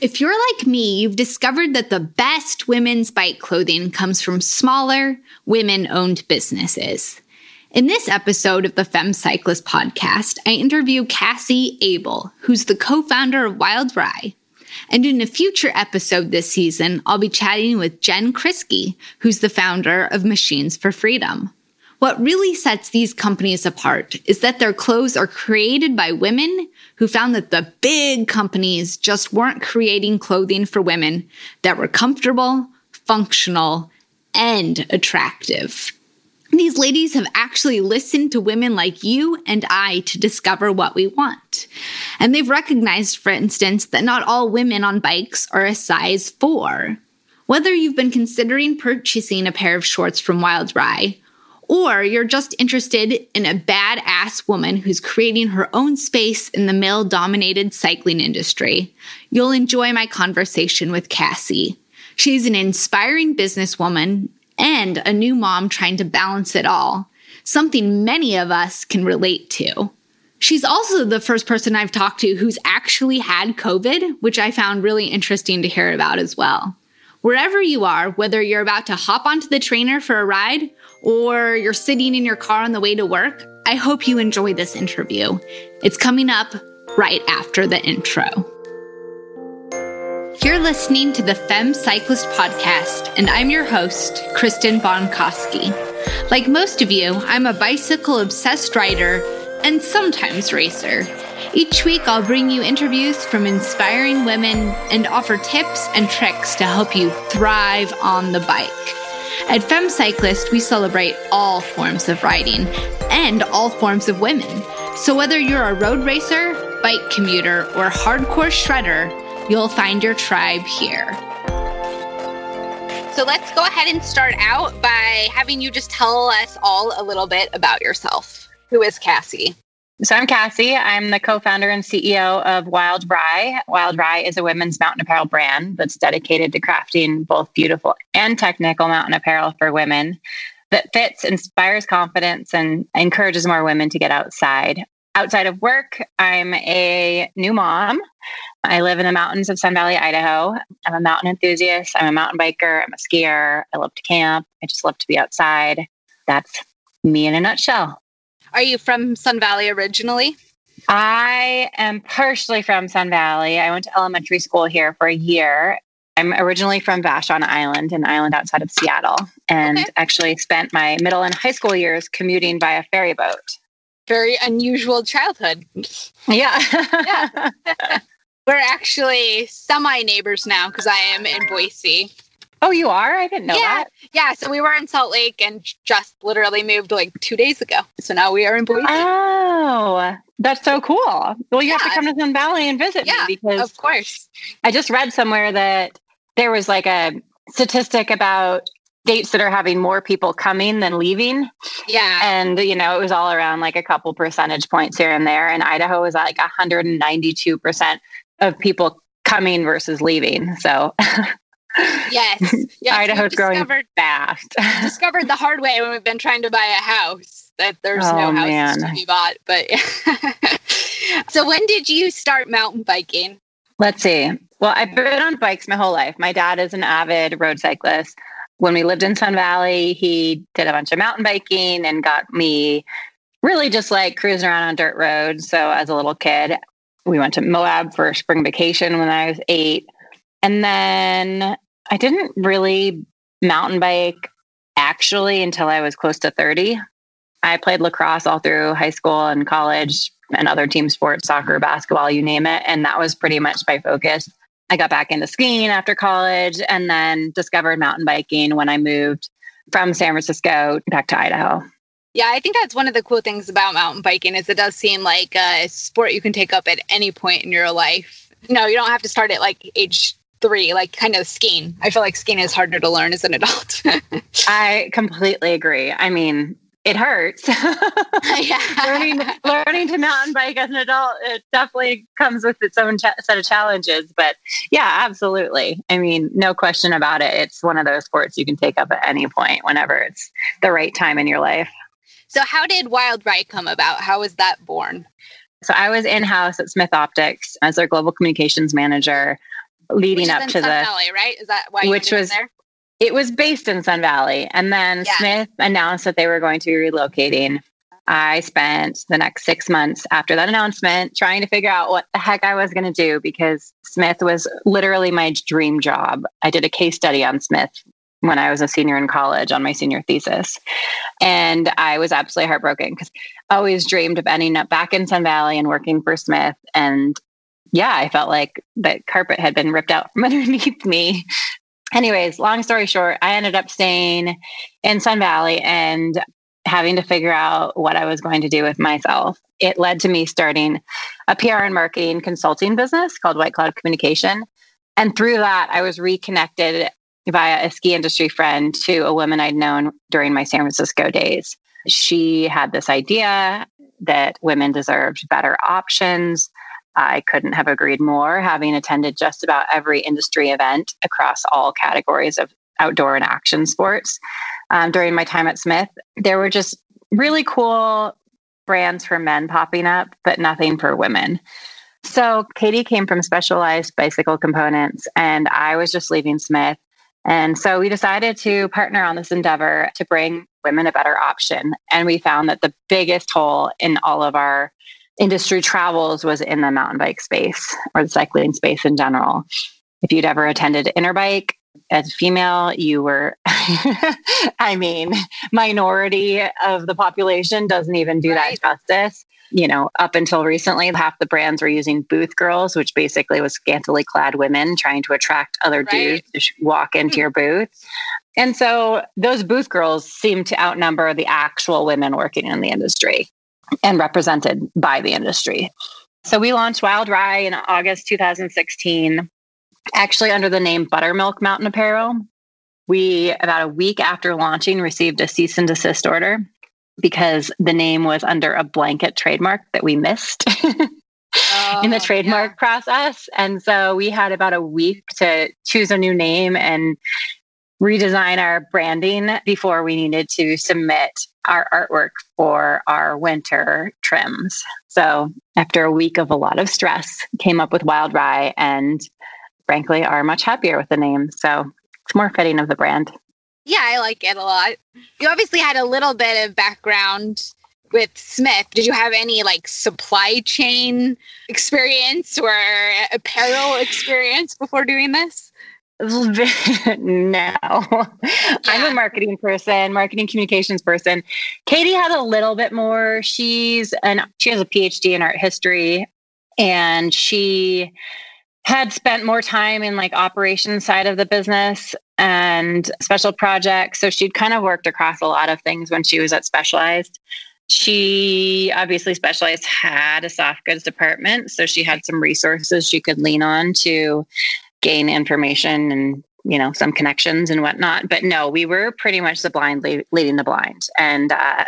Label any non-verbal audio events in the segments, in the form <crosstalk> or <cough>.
If you're like me, you've discovered that the best women's bike clothing comes from smaller, women owned businesses. In this episode of the Femme Cyclist podcast, I interview Cassie Abel, who's the co founder of Wild Rye. And in a future episode this season, I'll be chatting with Jen Kriske, who's the founder of Machines for Freedom. What really sets these companies apart is that their clothes are created by women who found that the big companies just weren't creating clothing for women that were comfortable, functional, and attractive. These ladies have actually listened to women like you and I to discover what we want. And they've recognized, for instance, that not all women on bikes are a size four. Whether you've been considering purchasing a pair of shorts from Wild Rye, or you're just interested in a badass woman who's creating her own space in the male dominated cycling industry, you'll enjoy my conversation with Cassie. She's an inspiring businesswoman and a new mom trying to balance it all, something many of us can relate to. She's also the first person I've talked to who's actually had COVID, which I found really interesting to hear about as well. Wherever you are, whether you're about to hop onto the trainer for a ride or you're sitting in your car on the way to work, I hope you enjoy this interview. It's coming up right after the intro. You're listening to the Femme Cyclist Podcast, and I'm your host, Kristen Bonkoski. Like most of you, I'm a bicycle obsessed rider and sometimes racer. Each week, I'll bring you interviews from inspiring women and offer tips and tricks to help you thrive on the bike. At Femme Cyclist, we celebrate all forms of riding and all forms of women. So whether you're a road racer, bike commuter, or hardcore shredder, you'll find your tribe here. So let's go ahead and start out by having you just tell us all a little bit about yourself. Who is Cassie? So I'm Cassie. I'm the co-founder and CEO of Wild Rye. Wild Rye is a women's mountain apparel brand that's dedicated to crafting both beautiful and technical mountain apparel for women that fits, inspires confidence, and encourages more women to get outside. Outside of work, I'm a new mom. I live in the mountains of Sun Valley, Idaho. I'm a mountain enthusiast. I'm a mountain biker. I'm a skier. I love to camp. I just love to be outside. That's me in a nutshell. Are you from Sun Valley originally? I am partially from Sun Valley. I went to elementary school here for a year. I'm originally from Vashon Island, an island outside of Seattle, and okay. actually spent my middle and high school years commuting via ferry boat. Very unusual childhood. Yeah. yeah. <laughs> We're actually semi neighbors now because I am in Boise. Oh, you are? I didn't know yeah. that. Yeah. So we were in Salt Lake and just literally moved like two days ago. So now we are in Boise. Oh, that's so cool. Well, you yeah. have to come to Sun Valley and visit yeah, me because, of course, I just read somewhere that there was like a statistic about states that are having more people coming than leaving. Yeah. And, you know, it was all around like a couple percentage points here and there. And Idaho was like 192% of people coming versus leaving. So <laughs> Yes. <laughs> yes. Idaho's growing fast. discovered the hard way when we've been trying to buy a house that there's oh, no houses man. to be bought. But <laughs> so when did you start mountain biking? Let's see. Well, I've been on bikes my whole life. My dad is an avid road cyclist. When we lived in Sun Valley, he did a bunch of mountain biking and got me really just like cruising around on dirt roads. So as a little kid, we went to Moab for spring vacation when I was eight and then I didn't really mountain bike actually until I was close to 30. I played lacrosse all through high school and college and other team sports, soccer, basketball, you name it. And that was pretty much my focus. I got back into skiing after college and then discovered mountain biking when I moved from San Francisco back to Idaho. Yeah, I think that's one of the cool things about mountain biking is it does seem like a sport you can take up at any point in your life. No, you don't have to start at like age three, like kind of skiing. I feel like skiing is harder to learn as an adult. <laughs> I completely agree. I mean, it hurts. <laughs> yeah. learning, learning to mountain bike as an adult, it definitely comes with its own ch- set of challenges. But yeah, absolutely. I mean, no question about it. It's one of those sports you can take up at any point whenever it's the right time in your life. So, how did Wild Rye come about? How was that born? So, I was in house at Smith Optics as their global communications manager leading up to Sun the Valley, right? Is that why? which was there? it was based in Sun Valley. And then Yeah. Smith announced that they were going to be relocating. I spent the next six months after that announcement trying to figure out what the heck I was going to do because Smith was literally my dream job. I did a case study on Smith when I was a senior in college on my senior thesis. And I was absolutely heartbroken because I always dreamed of ending up back in Sun Valley and working for Smith. And yeah, I felt like that carpet had been ripped out from <laughs> underneath me anyways, long story short, I ended up staying in Sun Valley and having to figure out what I was going to do with myself. It led to me starting a PR and marketing consulting business called White Cloud Communication. And through that, I was reconnected via a ski industry friend to a woman I'd known during my San Francisco days. She had this idea that women deserved better options. I couldn't have agreed more, having attended just about every industry event across all categories of outdoor and action sports um, during my time at Smith. There were just really cool brands for men popping up, but nothing for women. So Katie came from Specialized Bicycle Components, and I was just leaving Smith. And so we decided to partner on this endeavor to bring women a better option. And we found that the biggest hole in all of our industry travels was in the mountain bike space or the cycling space in general. If you'd ever attended Interbike as a female, you were, <laughs> I mean, minority of the population doesn't even do Right. that justice. You know, up until recently, half the brands were using booth girls, which basically was scantily clad women trying to attract other Right. dudes to sh- walk into hmm. your booth. And so those booth girls seem to outnumber the actual women working in the industry and represented by the industry. So we launched Wild Rye in August 2016, actually under the name Buttermilk Mountain Apparel. We, about a week after launching, received a cease and desist order because the name was under a blanket trademark that we missed <laughs> in the Oh, trademark process. And so we had about a week to choose a new name and redesign our branding before we needed to submit our artwork for our winter trims. So after a week of a lot of stress, came up with Wild Rye and frankly are much happier with the name. So it's more fitting of the brand. Yeah, I like it a lot. You obviously had a little bit of background with Smith. Did you have any like supply chain experience or apparel experience before doing this? <laughs> no. I'm a marketing person, marketing communications person. Katie had a little bit more. She's an she has a PhD in art history and she had spent more time in like operations side of the business and special projects. So she'd kind of worked across a lot of things when she was at Specialized. She obviously Specialized had a soft goods department, so she had some resources she could lean on to gain information and you know some connections and whatnot. But no we were pretty much the blind lead, leading the blind. And uh,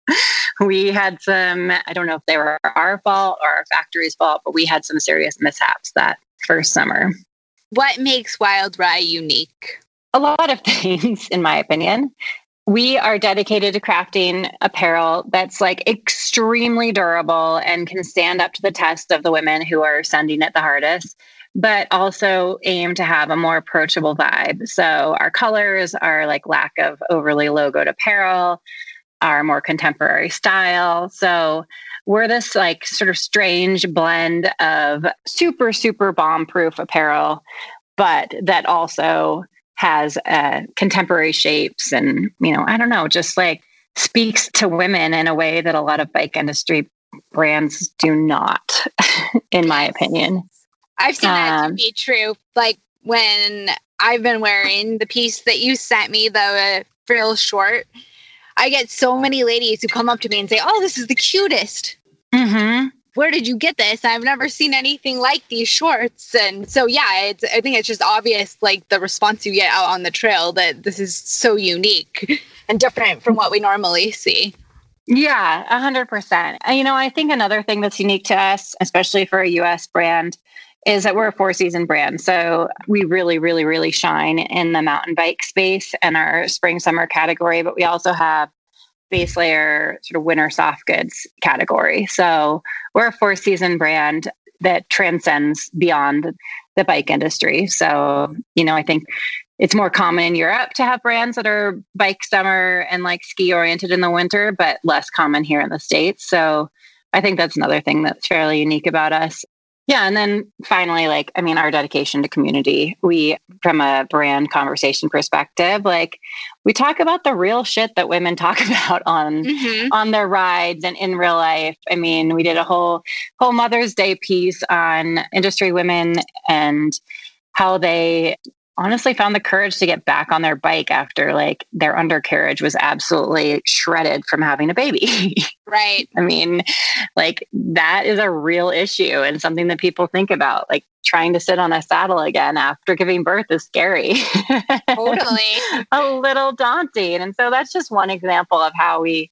<laughs> we had some i don't know if they were our fault or our factory's fault but we had some serious mishaps that first summer. What makes Wild Rye unique? a lot of <laughs> things in my opinion. We are dedicated to crafting apparel that's like extremely durable and can stand up to the test of the women who are sending it the hardest but also aim to have a more approachable vibe. So our colors are like lack of overly logoed apparel, our more contemporary style. So we're this like sort of strange blend of super, super bomb proof apparel, but that also has uh, contemporary shapes and, you know, I don't know, just like speaks to women in a way that a lot of bike industry brands do not, <laughs> in my opinion. I've seen that to Um, be true. Like when I've been wearing the piece that you sent me, the uh, Freel short, I get so many ladies who come up to me and say, "Oh, this is the cutest." Mm-hmm. Where did you get this? I've never seen anything like these shorts. And so, yeah, it's, I think it's just obvious, like the response you get out on the trail, that this is so unique and different from what we normally see. Yeah, a hundred percent. You know, I think another thing that's unique to us, especially for a US brand, is that we're a four season brand. So we really, really, really shine in the mountain bike space and our spring summer category, but we also have base layer sort of winter soft goods category. So we're a four season brand that transcends beyond the bike industry. So, you know, I think it's more common in Europe to have brands that are bike summer and like ski oriented in the winter, but less common here in the States. So I think that's another thing that's fairly unique about us. Yeah. And then finally, like, I mean, our dedication to community. We, from a brand conversation perspective, like we talk about the real shit that women <laughs> talk about on mm-hmm. on their rides and in real life. I mean, we did a whole whole Mother's Day piece on industry women and how they honestly found the courage to get back on their bike after like their undercarriage was absolutely shredded from having a baby. <laughs> right. I mean, like that is a real issue and something that people think about. Like trying to sit on a saddle again after giving birth is scary. <laughs> Totally. a little daunting. And so that's just one example of how we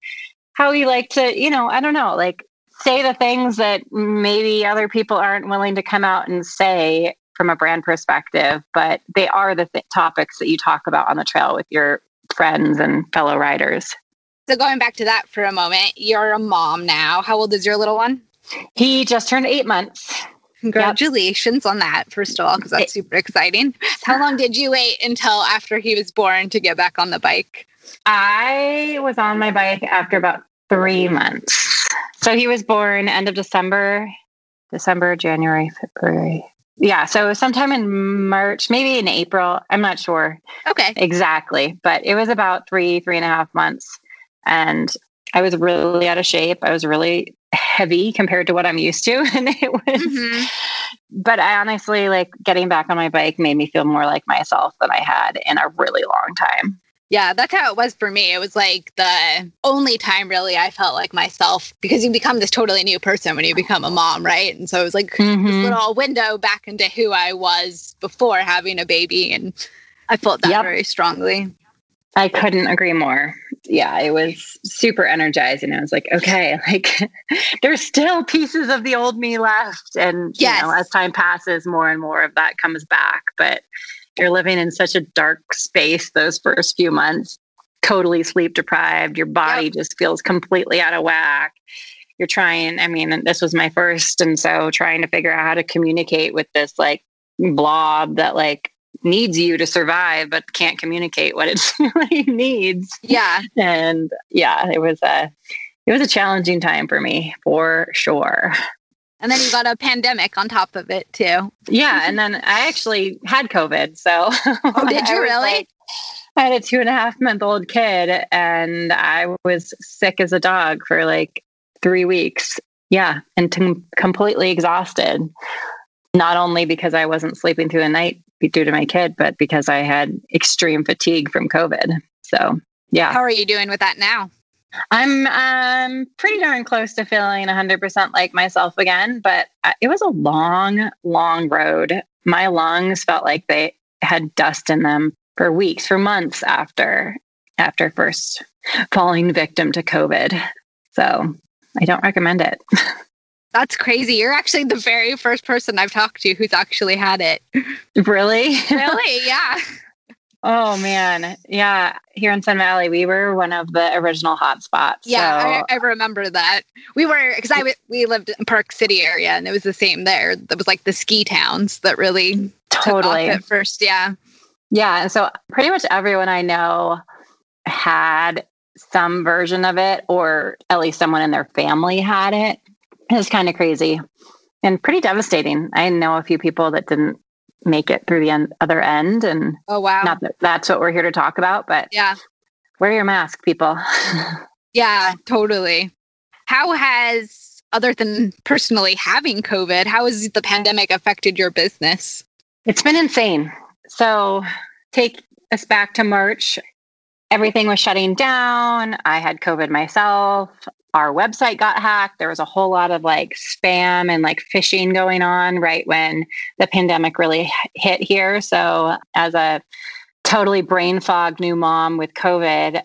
how we like to, you know, I don't know, like say the things that maybe other people aren't willing to come out and say from a brand perspective, but they are the th- topics that you talk about on the trail with your friends and fellow riders. So, going back to that for a moment, you're a mom now. How old is your little one? He just turned eight months. Congratulations yep. on that, first of all, because that's super exciting. How long did you wait until after he was born to get back on the bike? I was on my bike after about three months. So he was born end of December, December, January, February, yeah so sometime in march maybe in april i'm not sure okay. exactly but it was about three three and a half months and i was really out of shape. I was really heavy compared to what i'm used to <laughs> and it was mm-hmm. but i honestly like getting back on my bike made me feel more like myself than i had in a really long time yeah, that's how it was for me. It was like the only time really I felt like myself because you become this totally new person when you become a mom, right? And so it was like mm-hmm. this little window back into who I was before having a baby. And I felt that yep. very strongly. I couldn't agree more. Yeah, it was super energizing. I was like, okay, <laughs> like there's still pieces of the old me left. And yes. you know, as time passes, more and more of that comes back. But you're living in such a dark space those first few months, totally sleep deprived. Your body yep. just feels completely out of whack. You're trying, I mean, this was my first. And so trying to figure out how to communicate with this like blob that like needs you to survive but can't communicate what it <laughs> really needs yeah and yeah it was a it was a challenging time for me for sure and then you got a pandemic on top of it too. Yeah. And then I actually had COVID. So <laughs> oh, did you really? Like, I had a two and a half month old kid and I was sick as a dog for like three weeks. Yeah. And t- completely exhausted. Not only because I wasn't sleeping through the night due to my kid, but because I had extreme fatigue from COVID. So, yeah. How are you doing with that now? I'm um, pretty darn close to feeling 100% like myself again, but it was a long, long road. My lungs felt like they had dust in them for weeks, for months after after first falling victim to COVID. So I don't recommend it. <laughs> That's crazy. You're actually the very first person I've talked to who's actually had it. Really? <laughs> really? Yeah. Oh man, yeah. Here in Sun Valley, we were one of the original hotspots. Yeah, so. I, I, remember that. We were because I we lived in Park City area, and it was the same there. That was like the ski towns that really totally at first. Yeah, yeah. And so pretty much everyone I know had some version of it, or at least someone in their family had it. It was kind of crazy and pretty devastating. I know a few people that didn't make it through the end, other end. And oh wow, not that that's what we're here to talk about, but yeah, wear your mask, people. <laughs> yeah, totally. How has other than personally having COVID, how has the pandemic affected your business? It's been insane. So take us back to March. Everything was shutting down. I had COVID myself our website got hacked. There was a whole lot of like spam and like phishing going on right when the pandemic really hit here. So, as a totally brain fogged new mom with COVID,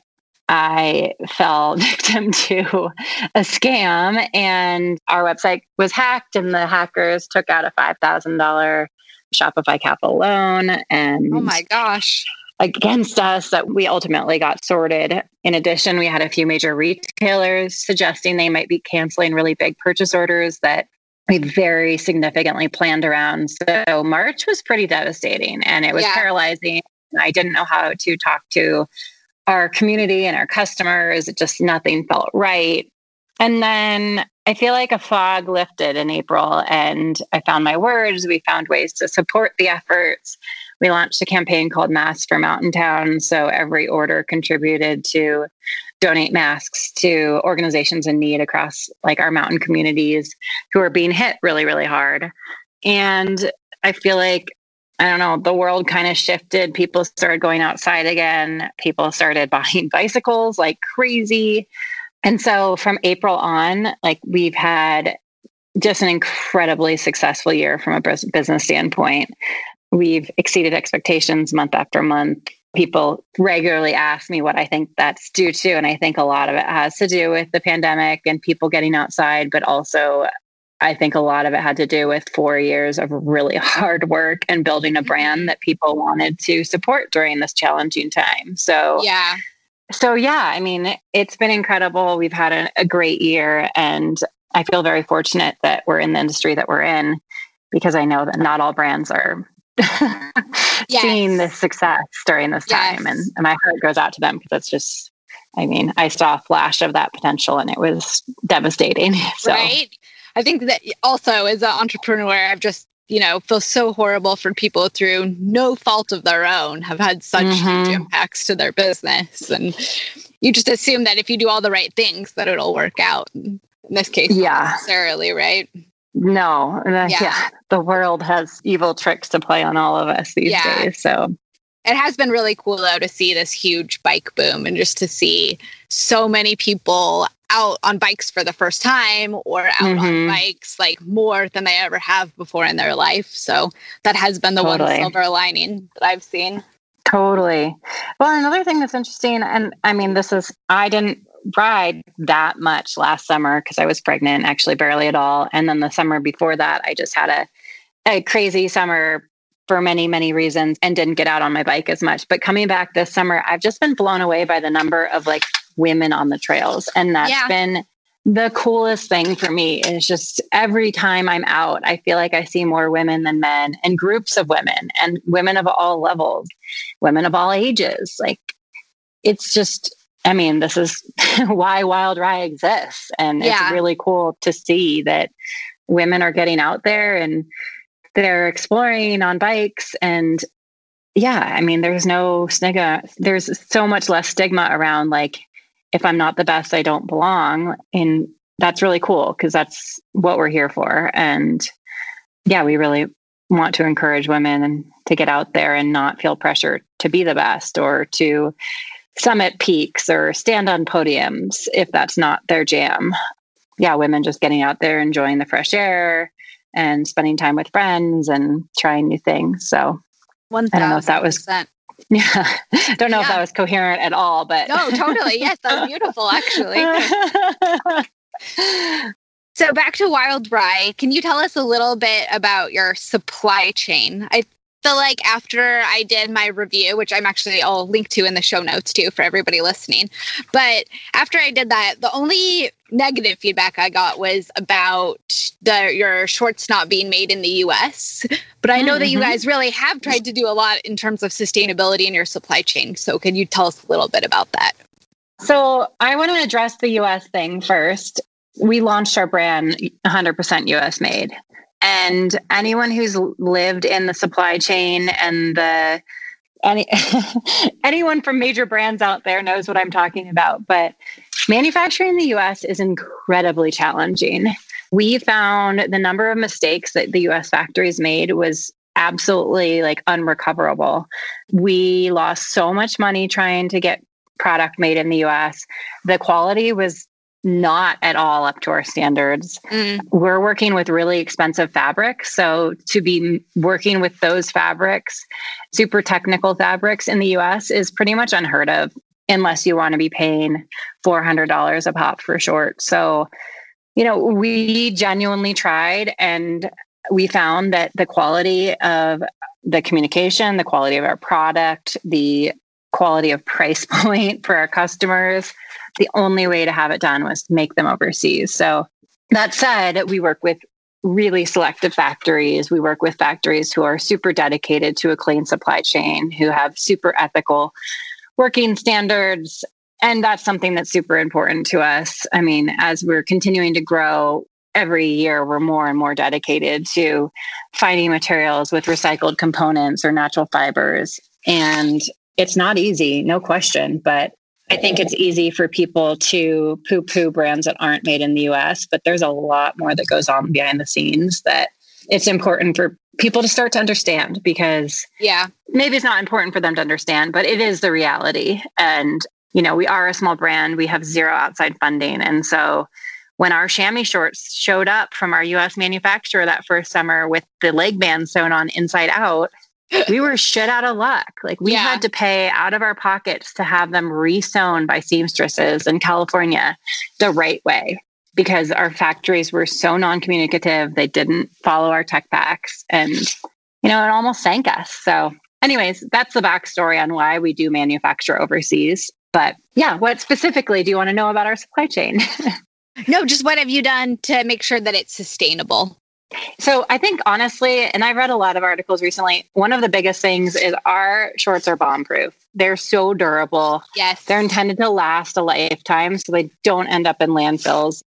I fell <laughs> victim to a scam and our website was hacked and the hackers took out a $5,000 Shopify capital loan and Oh my gosh against us that we ultimately got sorted. In addition, we had a few major retailers suggesting they might be canceling really big purchase orders that we very significantly planned around. So March was pretty devastating and it was yeah. paralyzing. I didn't know how to talk to our community and our customers. It just nothing felt right. And then I feel like a fog lifted in April and I found my words. We found ways to support the efforts. We launched a campaign called Masks for Mountain Town. So every order contributed to donate masks to organizations in need across like our mountain communities who are being hit really, really hard. And I feel like I don't know, the world kind of shifted. People started going outside again. People started <laughs> buying bicycles like crazy. And so from April on, like we've had just an incredibly successful year from a business standpoint. We've exceeded expectations month after month. People regularly ask me what I think that's due to. And I think a lot of it has to do with the pandemic and people getting outside, but also I think a lot of it had to do with four years of really <laughs> hard work and building a brand mm-hmm. that people wanted to support during this challenging time. So, yeah. So, yeah, I mean, it's been incredible. We've had a, a great year, and I feel very fortunate that we're in the industry that we're in because I know that not all brands are <laughs> yes. seeing this success during this yes. time. And, and my heart goes out to them because it's just, I mean, I saw a flash of that potential and it was devastating. <laughs> So. Right. I think that also as an entrepreneur, I've just you know feel so horrible for people through no fault of their own have had such mm-hmm. huge impacts to their business and you just assume that if you do all the right things that it'll work out in this case yeah necessarily right no yeah. yeah. the world has evil tricks to play on all of us these yeah. days so it has been really cool though to see this huge bike boom and just to see so many people out on bikes for the first time or out mm-hmm. on bikes like more than they ever have before in their life. So that has been the totally. one silver lining that I've seen. Totally. Well, another thing that's interesting, and I mean, this is, I didn't ride that much last summer because I was pregnant, actually, barely at all. And then the summer before that, I just had a, a crazy summer for many, many reasons and didn't get out on my bike as much. But coming back this summer, I've just been blown away by the number of like women on the trails. And that's yeah. been the coolest thing for me is just every time I'm out, I feel like I see more women than men and groups of women and women of all levels, women of all ages. Like it's just, I mean, this is <laughs> why Wild Rye exists. And yeah. it's really cool to see that women are getting out there and they're exploring on bikes and yeah i mean there's no stigma there's so much less stigma around like if i'm not the best i don't belong and that's really cool because that's what we're here for and yeah we really want to encourage women to get out there and not feel pressure to be the best or to summit peaks or stand on podiums if that's not their jam yeah women just getting out there enjoying the fresh air and spending time with friends and trying new things. So 1, I don't know if that was <laughs> yeah. don't know yeah. if that was coherent at all, but no, totally. Yes, that was beautiful actually. <laughs> so back to Wild Rye, can you tell us a little bit about your supply chain? I feel like after I did my review, which I'm actually I'll link to in the show notes too for everybody listening. But after I did that, the only negative feedback I got was about the your shorts not being made in the US. But I know mm-hmm. that you mm-hmm. guys really have tried to do a lot in terms of sustainability in your supply chain. So can you tell us a little bit about that? So I want to address the US thing first. We launched our brand 100% US made. And anyone who's lived in the supply chain and the any <laughs> anyone from major brands out there knows what I'm talking about. But manufacturing in the US is incredibly challenging. We found the number of mistakes that the US factories made was absolutely like unrecoverable. We lost so much money trying to get product made in the US. The quality was not at all up to our standards. Mm. We're working with really expensive fabrics. So to be working with those fabrics, super technical fabrics in the US is pretty much unheard of unless you want to be paying $400 a pop for short. So, you know, we genuinely tried and we found that the quality of the communication, the quality of our product, the quality of price <laughs> point for our customers the only way to have it done was to make them overseas. So that said, we work with really selective factories. We work with factories who are super dedicated to a clean supply chain, who have super ethical working standards. And that's something that's super important to us. I mean, as we're continuing to grow, every year we're more and more dedicated to finding materials with recycled components or natural fibers. And it's not easy, no question, but I think it's easy for people to poo poo brands that aren't made in the US, but there's a lot more that goes on behind the scenes that it's important for people to start to understand because yeah. maybe it's not important for them to understand but it is the reality. And you know we are a small brand. We have zero outside funding. And so when our chamois shorts showed up from our US manufacturer that first summer with the leg band sewn on inside out we were shit out of luck. Like we yeah. had to pay out of our pockets to have them resewn by seamstresses in California the right way because our factories were so non-communicative. They didn't follow our tech packs and you know, it almost sank us. So anyways, that's the backstory on why we do manufacture overseas. But yeah, what specifically do you want to know about our supply chain? <laughs> no, just what have you done to make sure that it's sustainable? So I think honestly, and I've read a lot of articles recently, one of the biggest things is our shorts are bomb proof. They're so durable. Yes. They're intended to last a lifetime so they don't end up in landfills.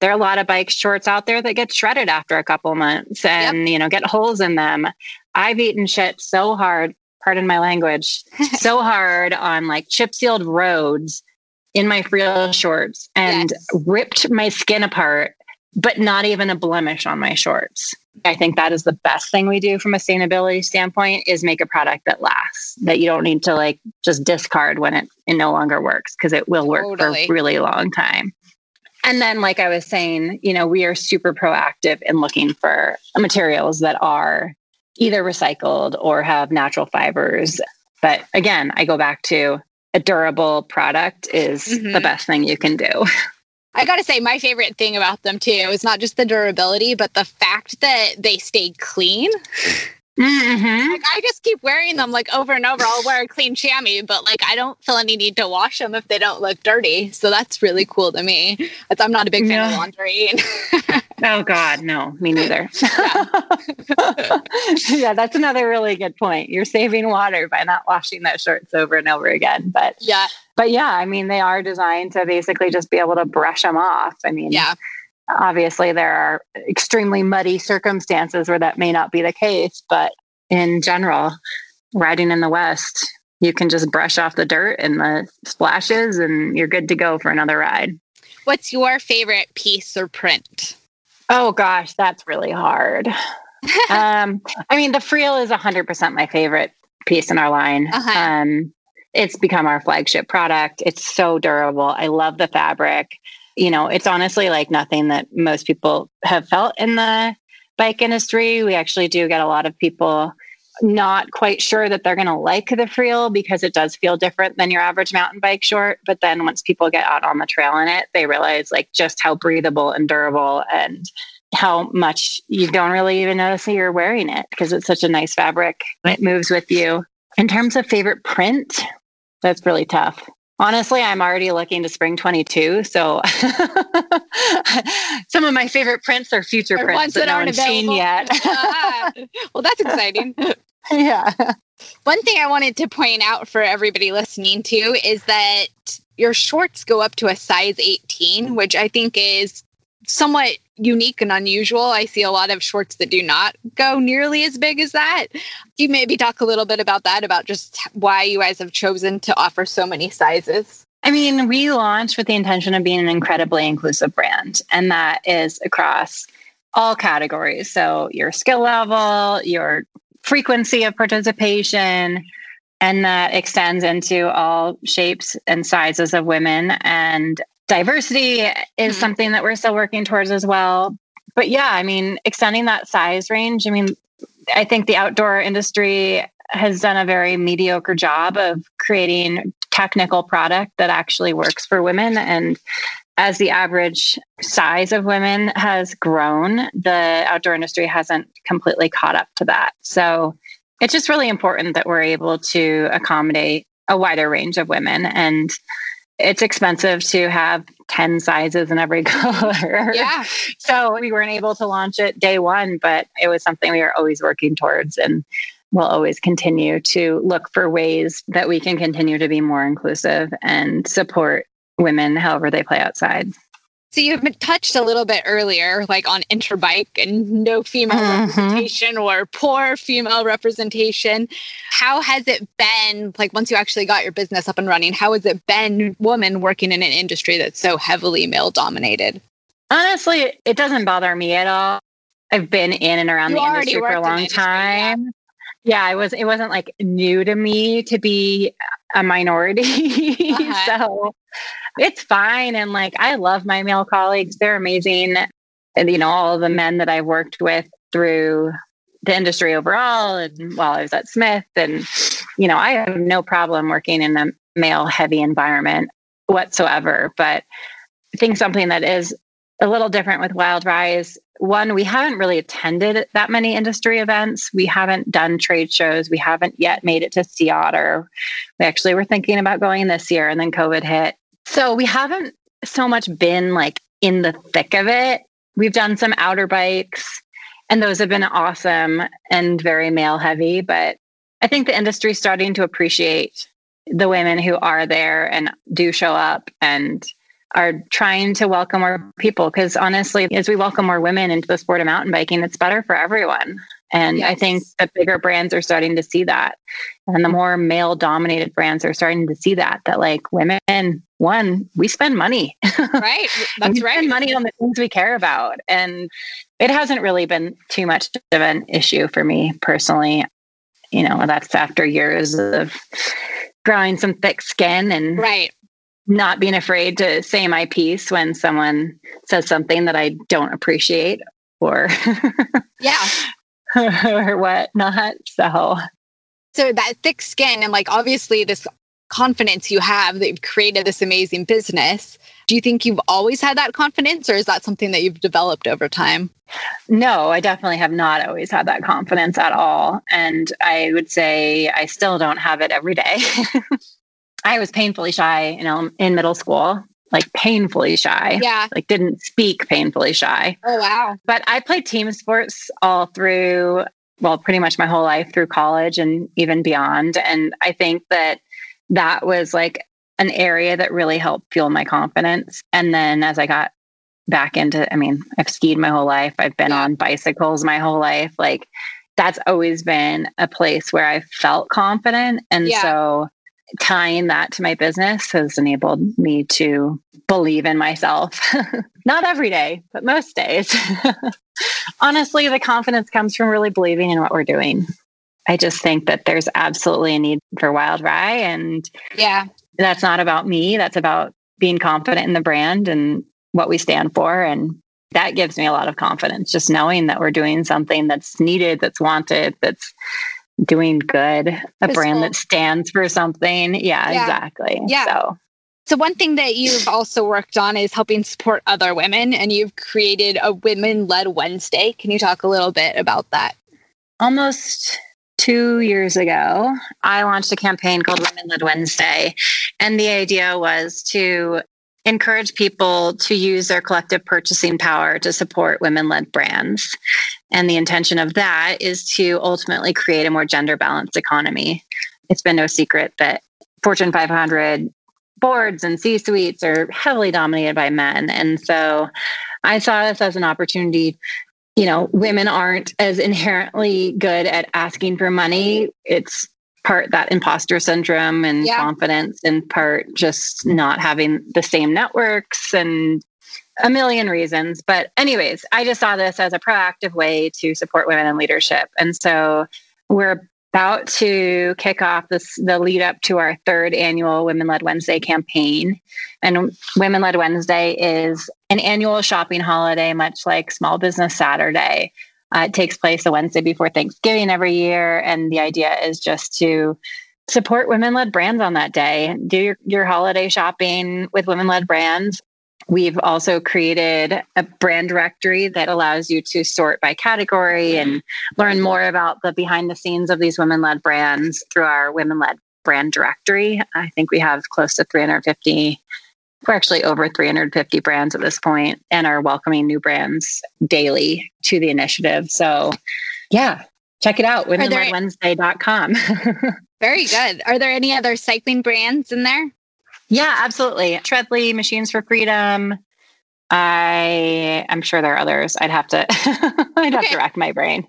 There are a lot of bike shorts out there that get shredded after a couple months and yep. you know get holes in them. I've eaten shit so hard, pardon my language, <laughs> so hard on like chip sealed roads in my Freel shorts and yes. ripped my skin apart but not even a blemish on my shorts. I think that is the best thing we do from a sustainability standpoint is make a product that lasts, that you don't need to like just discard when it, it no longer works because it will work totally. for a really long time. And then, like I was saying, you know, we are super proactive in looking for materials that are either recycled or have natural fibers. But again, I go back to a durable product is mm-hmm. the best thing you can do. <laughs> I got to say, my favorite thing about them too is not just the durability, but the fact that they stayed clean. Mm-hmm. Like, I just keep wearing them like over and over. I'll wear a clean chamois, but like I don't feel any need to wash them if they don't look dirty. So that's really cool to me. I'm not a big fan no. of laundry. <laughs> oh God, no, me neither. Yeah. <laughs> yeah, that's another really good point. You're saving water by not washing those shorts over and over again. But yeah, but yeah, I mean, they are designed to basically just be able to brush them off. I mean, yeah Obviously, there are extremely muddy circumstances where that may not be the case, but in general, riding in the West, you can just brush off the dirt and the splashes and you're good to go for another ride. What's your favorite piece or print? Oh gosh, that's really hard. <laughs> um, I mean, the Freel is 100% my favorite piece in our line. Uh-huh. Um, it's become our flagship product. It's so durable. I love the fabric you know, it's honestly like nothing that most people have felt in the bike industry. We actually do get a lot of people not quite sure that they're going to like the Freel because it does feel different than your average mountain bike short. But then once people get out on the trail in it, they realize like just how breathable and durable and how much you don't really even notice that you're wearing it because it's such a nice fabric. It moves with you. In terms of favorite print, that's really tough. Honestly, I'm already looking to spring 22. So <laughs> some of my favorite prints are future or prints that, that aren't seen yet. ah, <laughs> well, that's exciting. <laughs> yeah. One thing I wanted to point out for everybody listening to is that your shorts go up to a size 18, which I think is somewhat unique and unusual. I see a lot of shorts that do not go nearly as big as that. you maybe talk a little bit about that, about just why you guys have chosen to offer so many sizes? I mean, we launched with the intention of being an incredibly inclusive brand, and that is across all categories. So, your skill level, your frequency of participation, and that extends into all shapes and sizes of women. And diversity is mm-hmm. something that we're still working towards as well. But yeah, I mean, extending that size range, I mean, I think the outdoor industry has done a very mediocre job of creating technical product that actually works for women and as the average size of women has grown, the outdoor industry hasn't completely caught up to that. So it's just really important that we're able to accommodate a wider range of women. And it's expensive to have 10 sizes in every <laughs> color. Yeah. so we weren't able to launch it day one, but it was something we were always working towards. And we'll always continue to look for ways that we can continue to be more inclusive and support women however they play outside. So you've been touched a little bit earlier, like on Interbike and no female mm-hmm. representation or poor female representation. How has it been, like once you actually got your business up and running, how has it been woman working in an industry that's so heavily male dominated? Honestly, it doesn't bother me at all. I've been in and around you the industry for a long time. Yeah. yeah, I was it wasn't like new to me to be a minority. <laughs> Uh-huh. so it's fine. And like, I love my male colleagues. They're amazing. And, you know, all the men that I've worked with through the industry overall and while I was at Smith. And, you know, I have no problem working in a male heavy environment whatsoever. But I think something that is a little different with Wild Rye's. One, we haven't really attended that many industry events. We haven't done trade shows. We haven't yet made it to Sea Otter. We actually were thinking about going this year and then COVID hit. So we haven't so much been like in the thick of it. We've done some Outerbikes and those have been awesome and very male heavy, but I think the industry is starting to appreciate the women who are there and do show up and are trying to welcome more people because honestly as we welcome more women into the sport of mountain biking it's better for everyone and yes. I think the bigger brands are starting to see that. And the more male dominated brands are starting to see that, that like women, one, we spend money. <laughs> Right. That's we right. Spend money on the things we care about. And it hasn't really been too much of an issue for me personally. You know, that's after years of growing some thick skin and right not being afraid to say my piece when someone says something that I don't appreciate or <laughs> yeah or whatnot. So, so that thick skin and like obviously this confidence you have that you've created this amazing business. Do you think you've always had that confidence, or is that something that you've developed over time? No, I definitely have not always had that confidence at all. And I would say I still don't have it every day. <laughs> I was painfully shy, you know, in middle school like painfully shy. Yeah. Like didn't speak painfully shy. Oh, wow. But I played team sports all through, well, pretty much my whole life through college and even beyond. And I think that that was like an area that really helped fuel my confidence. And then as I got back into, I mean, I've skied my whole life, I've been on bicycles my whole life. Like that's always been a place where I felt confident. And yeah. so tying that to my business has enabled me to believe in myself. <laughs> Not every day, but most days. <laughs> Honestly, the confidence comes from really believing in what we're doing. I just think that there's absolutely a need for Wild Rye. And yeah, that's not about me. That's about being confident in the brand and what we stand for. And that gives me a lot of confidence, just knowing that we're doing something that's needed, that's wanted, that's doing good, a brand that stands for something. Yeah, yeah, exactly. Yeah. So. So, one thing that you've also worked on is helping support other women, and you've created a Women Led Wednesday. Can you talk a little bit about that? Almost two years ago, I launched a campaign called Women Led Wednesday. And the idea was to encourage people to use their collective purchasing power to support women led brands. And the intention of that is to ultimately create a more gender balanced economy. It's been no secret that Fortune 500 boards and C suites are heavily dominated by men. And so I saw this as an opportunity. You know, women aren't as inherently good at asking for money. It's part that imposter syndrome and yeah. confidence and part just not having the same networks and a million reasons but anyways i just saw this as a proactive way to support women in leadership and so we're about to kick off this the lead up to our third annual women led wednesday campaign and women led wednesday is an annual shopping holiday much like small business saturday uh, it takes place the Wednesday before Thanksgiving every year. And the idea is just to support women led brands on that day. Do your, your holiday shopping with women led brands. We've also created a brand directory that allows you to sort by category and learn more about the behind the scenes of these women led brands through our women led brand directory. I think we have close to 350 we're actually over 350 brands at this point and are welcoming new brands daily to the initiative. So, yeah, check it out, womenledwednesday.com. <laughs> very good. Are there any other cycling brands in there? Yeah, absolutely. Shredly, Machines for Freedom. I I'm sure there are others. I'd have to <laughs> I'd have to rack my brain.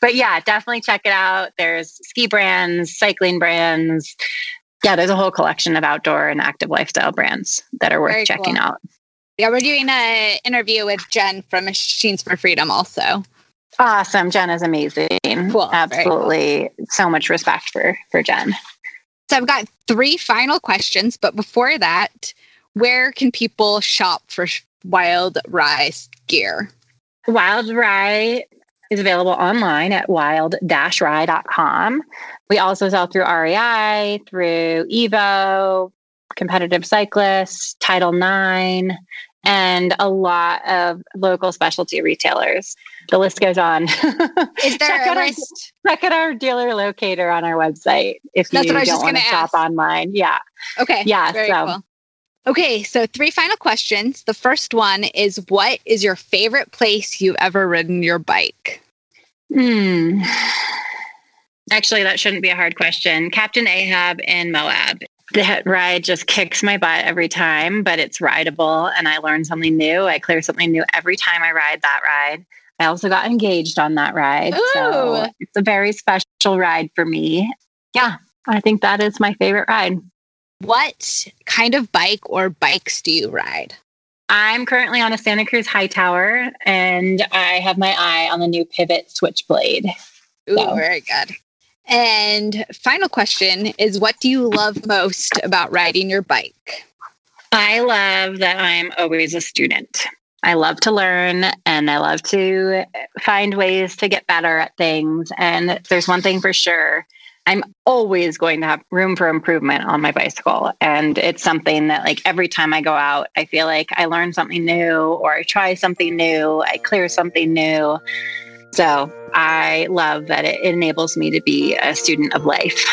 But yeah, definitely check it out. There's ski brands, cycling brands, yeah, there's a whole collection of outdoor and active lifestyle brands that are worth Very checking cool. out. Yeah, we're doing an interview with Jen from Machines for Freedom also. Awesome. Jen is amazing. Cool. Absolutely. Cool. So much respect for for Jen. So I've got three final questions, but before that, where can people shop for Wild Rye gear? Wild Rye is available online at wild-rye.com. We also sell through REI, through Evo, Competitive Cyclists, Title IX, and a lot of local specialty retailers. The list goes on. <laughs> Is there check, a list? Our, check out our dealer locator on our website if That's you don't want to shop online. Yeah. Okay. Yeah. Very so. Cool. Okay, so three final questions. The first one is What is your favorite place you've ever ridden your bike? Hmm. Actually, that shouldn't be a hard question. Captain Ahab in Moab. That ride just kicks my butt every time, but it's rideable and I learn something new. I clear something new every time I ride that ride. I also got engaged on that ride. Ooh. So it's a very special ride for me. Yeah, I think that is my favorite ride. What kind of bike or bikes do you ride? I'm currently on a Santa Cruz Hightower and final question is what do you love most about riding your bike? I love that I'm always a student. I love to learn and I love to find ways to get better at things. And there's one thing for sure I'm always going to have room for improvement on my bicycle. And it's something that, like, every time I go out, I feel like I learn something new or I try something new, I clear something new. So I love that it enables me to be a student of life.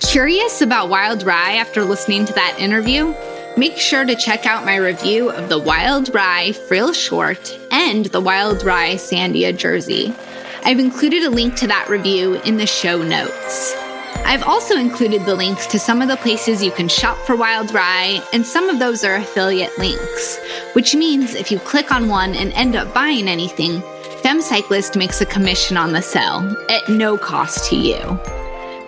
Curious about Wild Rye after listening to that interview? Make sure to check out my review of the Wild Rye Freel Short and the Wild Rye Sandia Jersey. I've included a link to that review in the show notes. I've also included the links to some of the places you can shop for Wild Rye, and some of those are affiliate links, which means if you click on one and end up buying anything, FemCyclist makes a commission on the sale at no cost to you.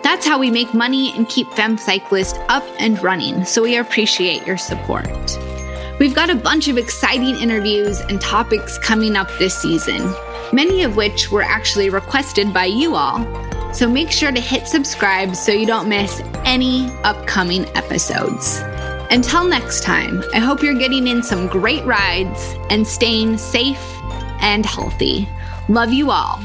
That's how we make money and keep FemCyclist up and running, so we appreciate your support. We've got a bunch of exciting interviews and topics coming up this season many of which were actually requested by you all. So make sure to hit subscribe so you don't miss any upcoming episodes. Until next time, I hope you're getting in some great rides and staying safe and healthy. Love you all.